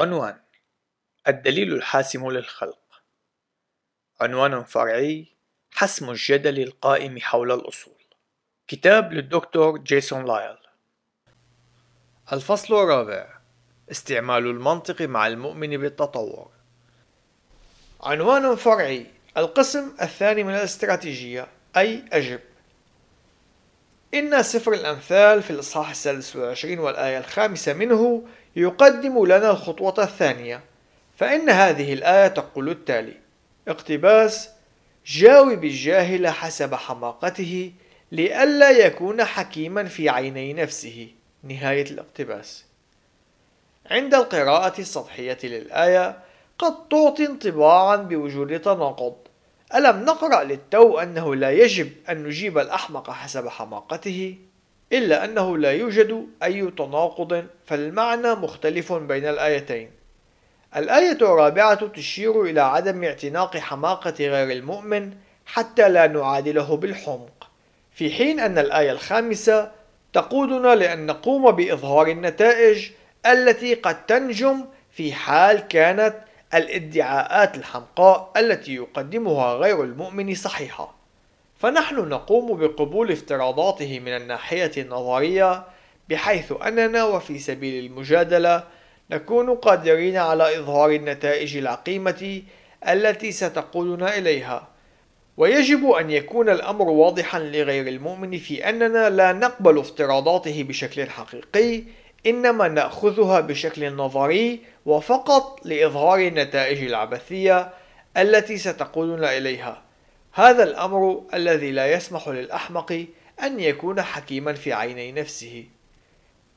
عنوان الدليل الحاسم للخلق. عنوان فرعي حسم الجدل القائم حول الأصول. كتاب للدكتور جيسون لايل. الفصل الرابع استعمال المنطق مع المؤمن بالتطور. عنوان فرعي القسم الثاني من الاستراتيجية أي أجب إن سفر الأمثال في الإصحاح السادس والعشرين والآية الخامسة منه يقدم لنا الخطوة الثانية فإن هذه الآية تقول التالي اقتباس جاوب الجاهل حسب حماقته لئلا يكون حكيما في عيني نفسه. نهاية الاقتباس. عند القراءة السطحية للآية قد تعطي انطباعا بوجود تناقض. ألم نقرأ للتو أنه لا يجب أن نجيب الأحمق حسب حماقته؟ إلا أنه لا يوجد أي تناقض فالمعنى مختلف بين الآيتين. الآية الرابعة تشير إلى عدم اعتناق حماقة غير المؤمن حتى لا نعادله بالحمق في حين أن الآية الخامسة تقودنا لأن نقوم بإظهار النتائج التي قد تنجم في حال كانت الادعاءات الحمقاء التي يقدمها غير المؤمن صحيحة. فنحن نقوم بقبول افتراضاته من الناحية النظرية بحيث أننا وفي سبيل المجادلة نكون قادرين على إظهار النتائج العقيمة التي ستقودنا إليها. ويجب أن يكون الأمر واضحا لغير المؤمن في أننا لا نقبل افتراضاته بشكل حقيقي إنما نأخذها بشكل نظري وفقط لإظهار النتائج العبثية التي ستقودنا إليها. هذا الأمر الذي لا يسمح للأحمق أن يكون حكيما في عيني نفسه.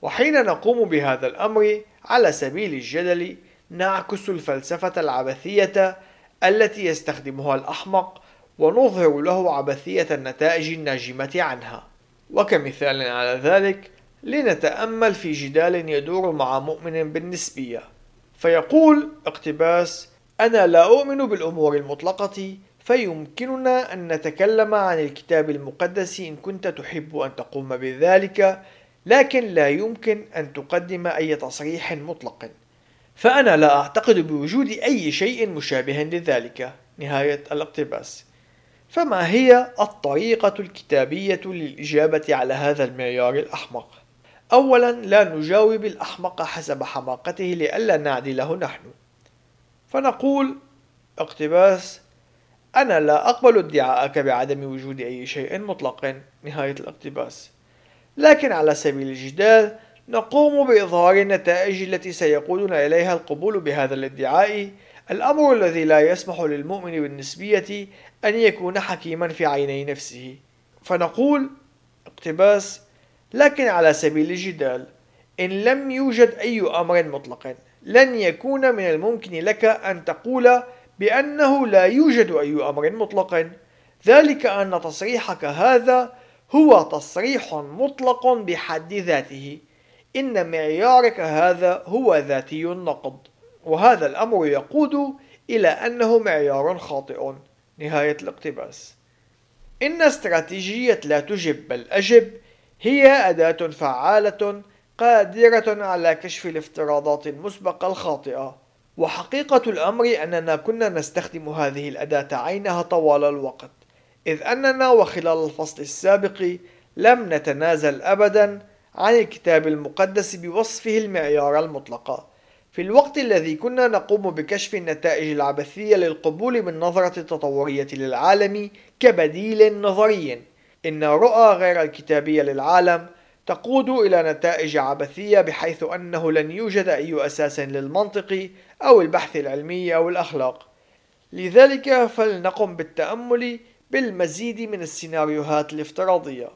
وحين نقوم بهذا الأمر على سبيل الجدل نعكس الفلسفة العبثية التي يستخدمها الأحمق ونظهر له عبثية النتائج الناجمة عنها. وكمثال على ذلك لنتأمل في جدال يدور مع مؤمن بالنسبية. فيقول اقتباس أنا لا أؤمن بالأمور المطلقة فيمكننا أن نتكلم عن الكتاب المقدس إن كنت تحب أن تقوم بذلك لكن لا يمكن أن تقدم أي تصريح مطلق فأنا لا أعتقد بوجود أي شيء مشابه لذلك. نهاية الاقتباس. فما هي الطريقة الكتابية للإجابة على هذا المعيار الأحمق؟ أولا لا نجاوب الأحمق حسب حماقته لئلا نعدله نحن. فنقول اقتباس أنا لا أقبل ادعاءك بعدم وجود أي شيء مطلق. نهاية الاقتباس. لكن على سبيل الجدال نقوم بإظهار النتائج التي سيقودنا إليها القبول بهذا الادعاء. الأمر الذي لا يسمح للمؤمن بالنسبية أن يكون حكيما في عيني نفسه. فنقول اقتباس. لكن على سبيل الجدال إن لم يوجد أي أمر مطلق لن يكون من الممكن لك أن تقول بأنه لا يوجد أي أمر مطلق. ذلك أن تصريحك هذا هو تصريح مطلق بحد ذاته. إن معيارك هذا هو ذاتي النقد. وهذا الأمر يقود إلى أنه معيار خاطئ. نهاية الاقتباس. إن استراتيجية لا تجب بل أجب هي أداة فعالة قادرة على كشف الافتراضات المسبقة الخاطئة. وحقيقة الأمر أننا كنا نستخدم هذه الأداة عينها طوال الوقت إذ أننا وخلال الفصل السابق لم نتنازل أبدا عن الكتاب المقدس بوصفه المعيار المطلق. في الوقت الذي كنا نقوم بكشف النتائج العبثية للقبول بالنظرة التطورية للعالم كبديل نظري إن رؤى غير الكتابية للعالم تقود إلى نتائج عبثية بحيث أنه لن يوجد أي أساس للمنطق أو البحث العلمي أو الأخلاق. لذلك فلنقم بالتأمل بالمزيد من السيناريوهات الافتراضية.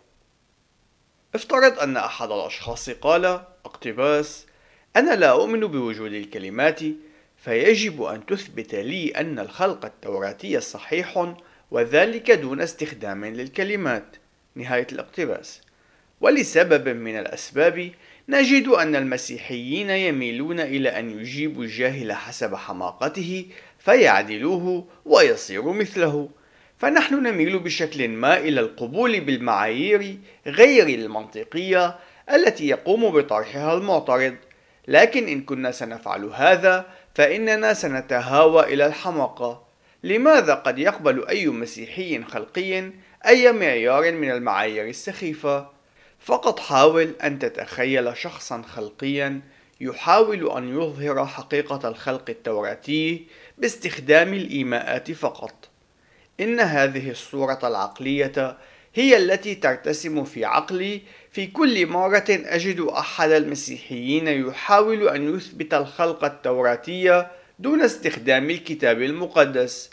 افترض أن أحد الأشخاص قال اقتباس أنا لا أؤمن بوجود الكلمات فيجب أن تثبت لي أن الخلق التوراتي صحيح وذلك دون استخدام للكلمات. نهاية الاقتباس. ولسبب من الأسباب نجد أن المسيحيين يميلون إلى أن يجيبوا الجاهل حسب حماقته فيعدلوه ويصير مثله. فنحن نميل بشكل ما إلى القبول بالمعايير غير المنطقية التي يقوم بطرحها المعترض. لكن إن كنا سنفعل هذا فإننا سنتهاوى إلى الحماقة. لماذا قد يقبل أي مسيحي خلقي أي معيار من المعايير السخيفة؟ فقط حاول أن تتخيل شخصا خلقيا يحاول أن يظهر حقيقة الخلق التوراتي باستخدام الإيماءات فقط. إن هذه الصورة العقلية هي التي ترتسم في عقلي في كل مرة أجد أحد المسيحيين يحاول أن يثبت الخلق التوراتي دون استخدام الكتاب المقدس.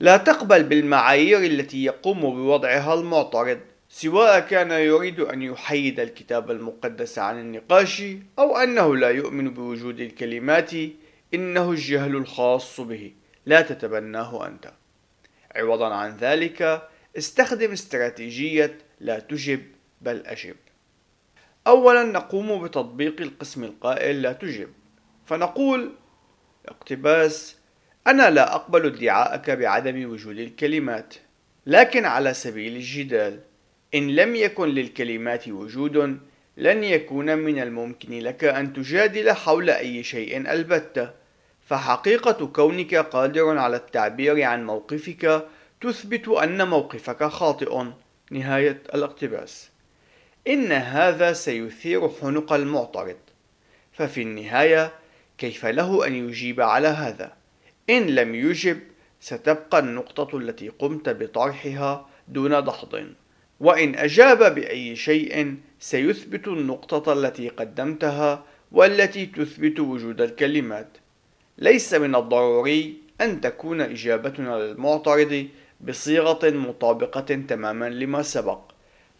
لا تقبل بالمعايير التي يقوم بوضعها المعترض، سواء كان يريد أن يحيد الكتاب المقدس عن النقاش أو أنه لا يؤمن بوجود الكلمات، إنه الجهل الخاص به، لا تتبناه أنت. عوضا عن ذلك، استخدم استراتيجية لا تجب بل أجب. أولا نقوم بتطبيق القسم القائل لا تجب، فنقول اقتباس أنا لا أقبل ادعاءك بعدم وجود الكلمات، لكن على سبيل الجدال، إن لم يكن للكلمات وجود، لن يكون من الممكن لك أن تجادل حول أي شيء البتة، فحقيقة كونك قادر على التعبير عن موقفك تثبت أن موقفك خاطئ. نهاية الاقتباس. إن هذا سيثير حنق المعترض، ففي النهاية كيف له أن يجيب على هذا؟ إن لم يجب ستبقى النقطة التي قمت بطرحها دون دحض وإن أجاب بأي شيء سيثبت النقطة التي قدمتها والتي تثبت وجود الكلمات. ليس من الضروري أن تكون إجابتنا للمعترض بصيغة مطابقة تماما لما سبق.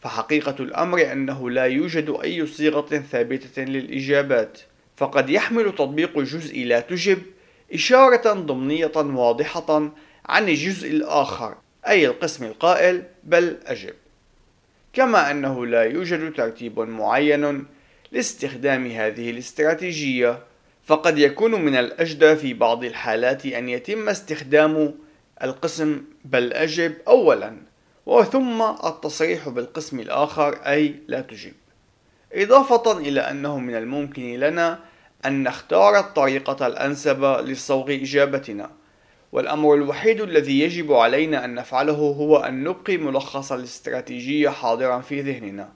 فحقيقة الأمر أنه لا يوجد أي صيغة ثابتة للإجابات. فقد يحمل تطبيق جزء لا تجب إشارة ضمنية واضحة عن الجزء الآخر أي القسم القائل بل أجب. كما أنه لا يوجد ترتيب معين لاستخدام هذه الاستراتيجية فقد يكون من الأجدى في بعض الحالات أن يتم استخدام القسم بل أجب أولا وثم التصريح بالقسم الآخر أي لا تجب إضافة إلى أنه من الممكن لنا أن نختار الطريقة الأنسب لصوغ إجابتنا. والأمر الوحيد الذي يجب علينا أن نفعله هو أن نبقي ملخص الاستراتيجية حاضرا في ذهننا.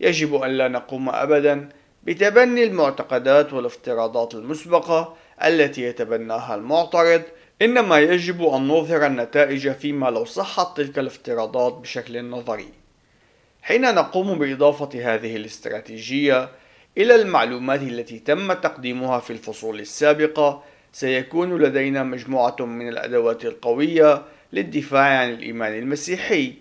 يجب أن لا نقوم أبدا بتبني المعتقدات والافتراضات المسبقة التي يتبناها المعترض إنما يجب أن نظهر النتائج فيما لو صحت تلك الافتراضات بشكل نظري. حين نقوم بإضافة هذه الاستراتيجية إلى المعلومات التي تم تقديمها في الفصول السابقة سيكون لدينا مجموعة من الأدوات القوية للدفاع عن الإيمان المسيحي.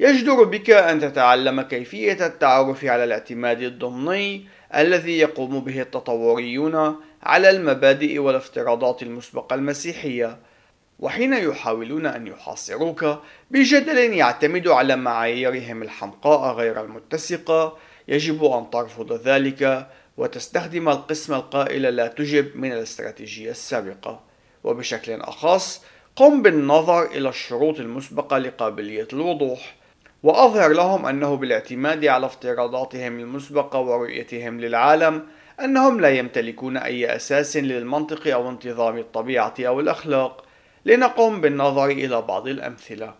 يجدر بك أن تتعلم كيفية التعرف على الاعتماد الضمني الذي يقوم به التطوريون على المبادئ والافتراضات المسبقة المسيحية. وحين يحاولون أن يحاصروك بجدل يعتمد على معاييرهم الحمقاء غير المتسقة. يجب أن ترفض ذلك وتستخدم القسم القائل لا تجب من الاستراتيجية السابقة. وبشكل أخص قم بالنظر إلى الشروط المسبقة لقابلية الوضوح وأظهر لهم أنه بالاعتماد على افتراضاتهم المسبقة ورؤيتهم للعالم أنهم لا يمتلكون أي أساس للمنطق أو انتظام الطبيعة أو الأخلاق. لنقوم بالنظر إلى بعض الأمثلة.